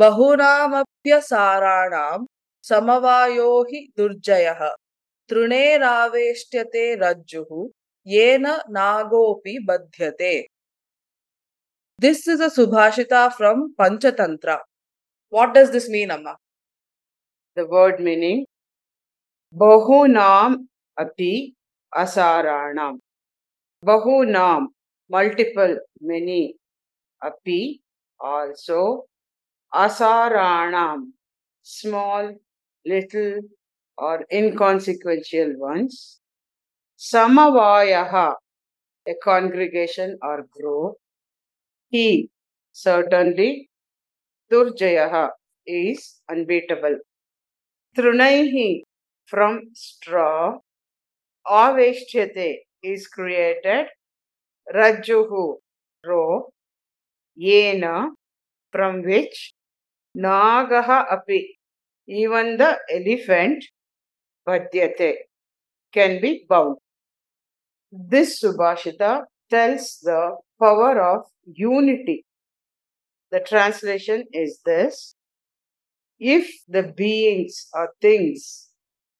बहूनाप्यसाराण समवायो हि दुर्जय। तृणेरावेष्यते रज्जु, येन नागोपि बध्यते। This is a सुभाषिता from Panchatantra what does this mean अम्मा द वर्ड मीनिंग बहूनाम अपि असाराणाम बहूनाम मल्टीपल मेनी अपि also Asaranam, small, little, or inconsequential ones. Samavayaha, a congregation or group. He, certainly. Durjayaha is unbeatable. Trunaihi, from straw. Aveshtyate is created. Rajjuhu, rope. Yena, from which. Nagaha api, even the elephant. Badhyate, can be bound. This Subhashita tells the power of unity. The translation is this If the beings or things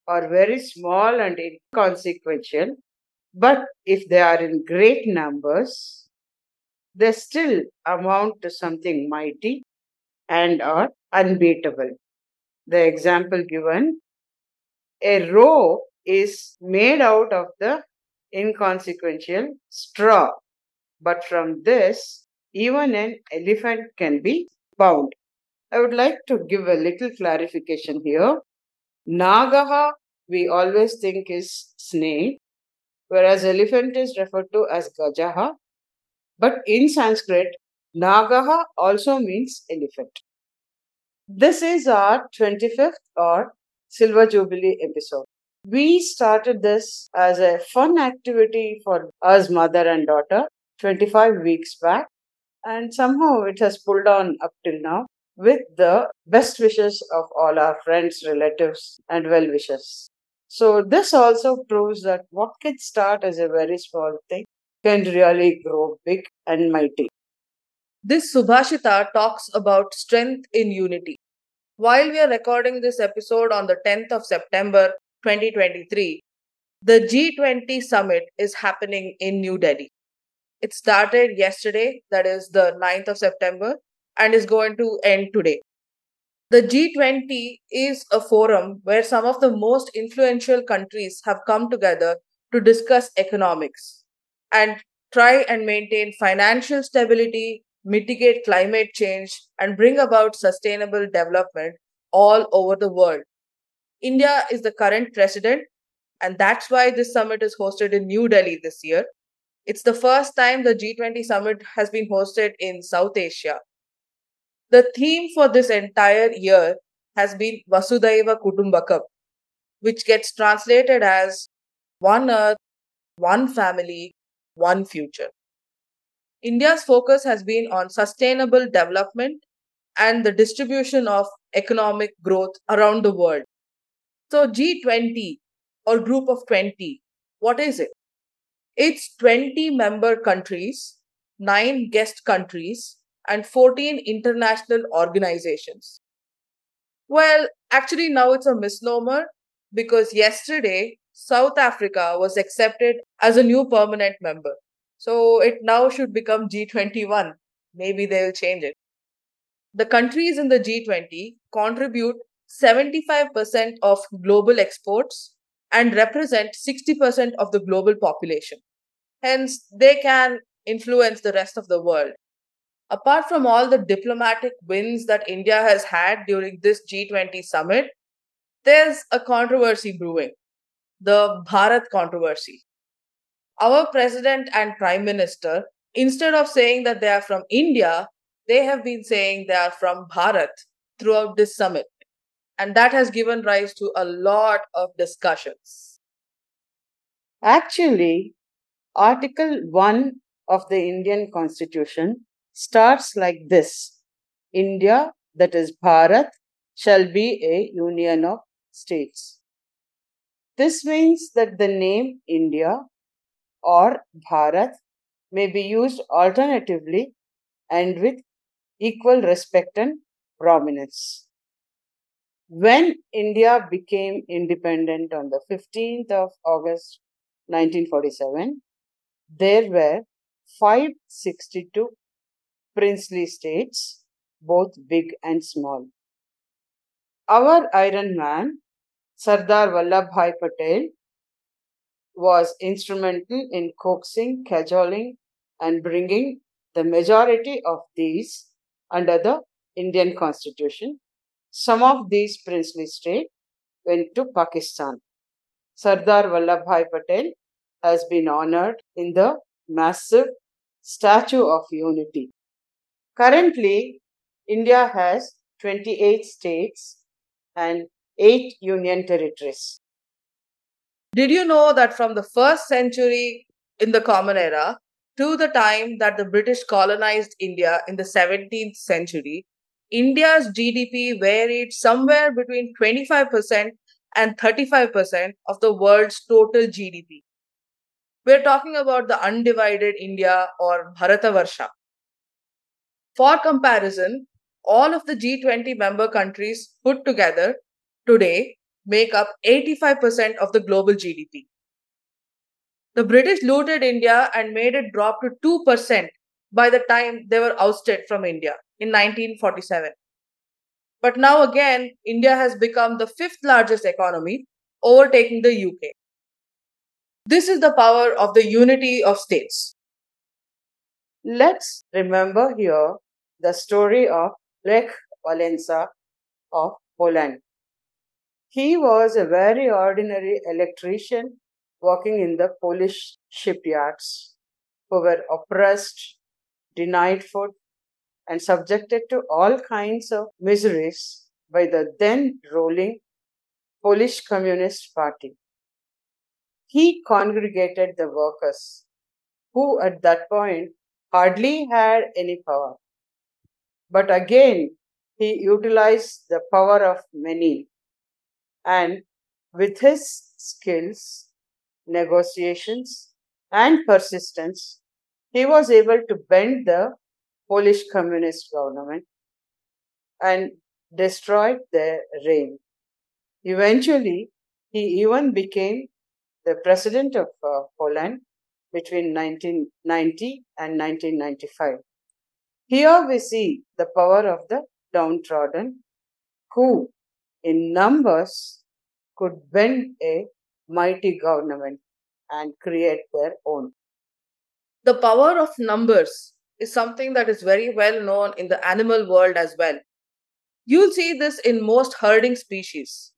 are very small and inconsequential, but if they are in great numbers, they still amount to something mighty and are unbeatable. The example given a rope is made out of the inconsequential straw, but from this, even an elephant can be bound. I would like to give a little clarification here. Nagaha, we always think is snake, whereas elephant is referred to as Gajaha. But in Sanskrit, Nagaha also means elephant. This is our 25th or Silver Jubilee episode. We started this as a fun activity for us, mother and daughter, 25 weeks back, and somehow it has pulled on up till now with the best wishes of all our friends, relatives, and well wishers. So, this also proves that what can start as a very small thing can really grow big and mighty. This Subhashita talks about strength in unity. While we are recording this episode on the 10th of September 2023, the G20 summit is happening in New Delhi. It started yesterday, that is the 9th of September, and is going to end today. The G20 is a forum where some of the most influential countries have come together to discuss economics and try and maintain financial stability, mitigate climate change, and bring about sustainable development all over the world. India is the current president, and that's why this summit is hosted in New Delhi this year. It's the first time the G20 summit has been hosted in South Asia. The theme for this entire year has been Vasudhaiva Kutumbakam, which gets translated as one earth, one family, one future. India's focus has been on sustainable development and the distribution of economic growth around the world. So, G20 or Group of 20, what is it? It's 20 member countries, 9 guest countries, and 14 international organizations. Well, actually, now it's a misnomer because yesterday South Africa was accepted as a new permanent member. So it now should become G21. Maybe they'll change it. The countries in the G20 contribute 75% of global exports and represent 60% of the global population. Hence, they can influence the rest of the world. Apart from all the diplomatic wins that India has had during this G20 summit, there's a controversy brewing the Bharat controversy. Our president and prime minister, instead of saying that they are from India, they have been saying they are from Bharat throughout this summit. And that has given rise to a lot of discussions. Actually, Article 1 of the Indian Constitution starts like this India, that is Bharat, shall be a union of states. This means that the name India or Bharat may be used alternatively and with equal respect and prominence. When India became independent on the 15th of August 1947, there were 562 princely states, both big and small. Our Iron Man, Sardar Vallabhbhai Patel, was instrumental in coaxing, cajoling, and bringing the majority of these under the Indian constitution. Some of these princely states went to Pakistan. Sardar Vallabhbhai Patel has been honored in the massive Statue of Unity. Currently, India has 28 states and 8 union territories. Did you know that from the first century in the Common Era to the time that the British colonized India in the 17th century, India's GDP varied somewhere between 25% and 35% of the world's total GDP. We're talking about the undivided India or Bharatavarsha. For comparison, all of the G20 member countries put together today make up 85% of the global GDP. The British looted India and made it drop to 2% by the time they were ousted from India in 1947. But now again, India has become the fifth largest economy, overtaking the UK. This is the power of the unity of states. Let's remember here the story of Lech Walesa of Poland. He was a very ordinary electrician working in the Polish shipyards who were oppressed, denied food, and subjected to all kinds of miseries by the then ruling Polish Communist Party. He congregated the workers, who at that point hardly had any power. But again, he utilized the power of many and with his skills, negotiations, and persistence, he was able to bend the Polish communist government and destroyed their reign. Eventually, he even became the president of uh, Poland between 1990 and 1995. Here we see the power of the downtrodden who in numbers could bend a mighty government and create their own. The power of numbers is something that is very well known in the animal world as well. You'll see this in most herding species.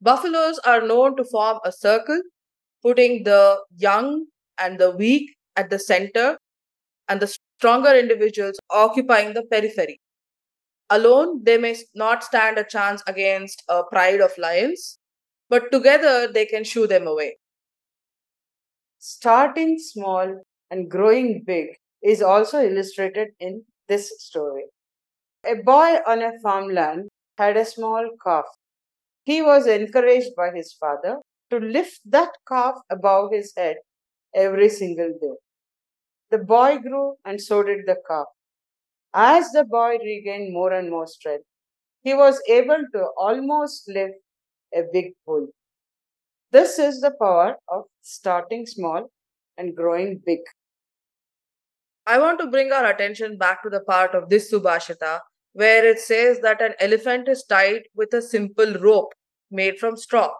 Buffaloes are known to form a circle, putting the young and the weak at the center, and the stronger individuals occupying the periphery. Alone, they may not stand a chance against a pride of lions, but together they can shoo them away. Starting small and growing big is also illustrated in this story. A boy on a farmland had a small calf. He was encouraged by his father to lift that calf above his head every single day. The boy grew and so did the calf. As the boy regained more and more strength, he was able to almost lift a big bull. This is the power of starting small and growing big. I want to bring our attention back to the part of this Subhashita where it says that an elephant is tied with a simple rope made from straw.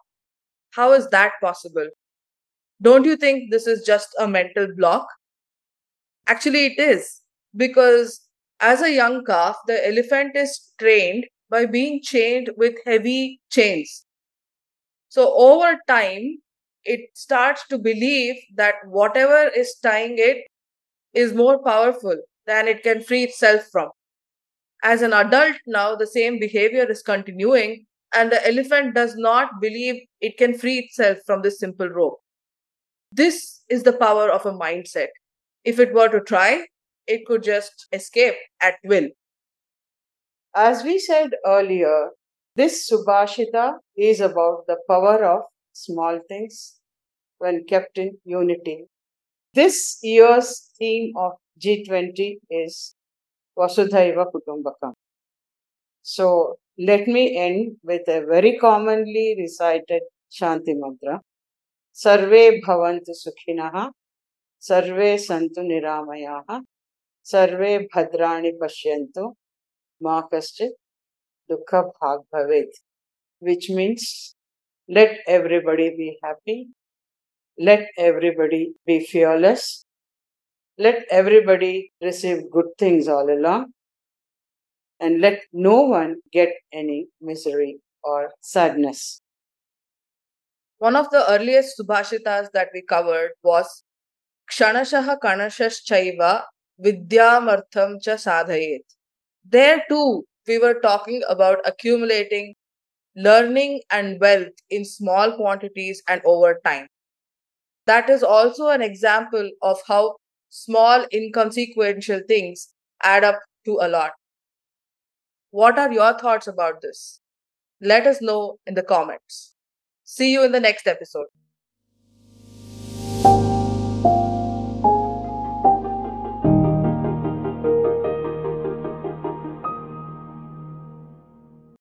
How is that possible? Don't you think this is just a mental block? Actually, it is, because as a young calf, the elephant is trained by being chained with heavy chains. So, over time, it starts to believe that whatever is tying it is more powerful than it can free itself from. As an adult, now the same behavior is continuing, and the elephant does not believe it can free itself from this simple rope. This is the power of a mindset. If it were to try, it could just escape at will. As we said earlier, this Subhashita is about the power of small things when kept in unity. This year's theme of G20 is Vasudhaiva Kutumbakam. So let me end with a very commonly recited Shanti mantra. Sarve bhavantu sukhinah, sarve santu niramayaha, ma kaschit dukkha bhag bhavet. Which means let everybody be happy, let everybody be fearless, let everybody receive good things all along, and let no one get any misery or sadness. One of the earliest Subhashitas that we covered was Kshanashaha Kanashaschaiva Vidyamartham cha sadhayet. There too, we were talking about accumulating learning and wealth in small quantities and over time. That is also an example of how small, inconsequential things add up to a lot. What are your thoughts about this? Let us know in the comments. See you in the next episode.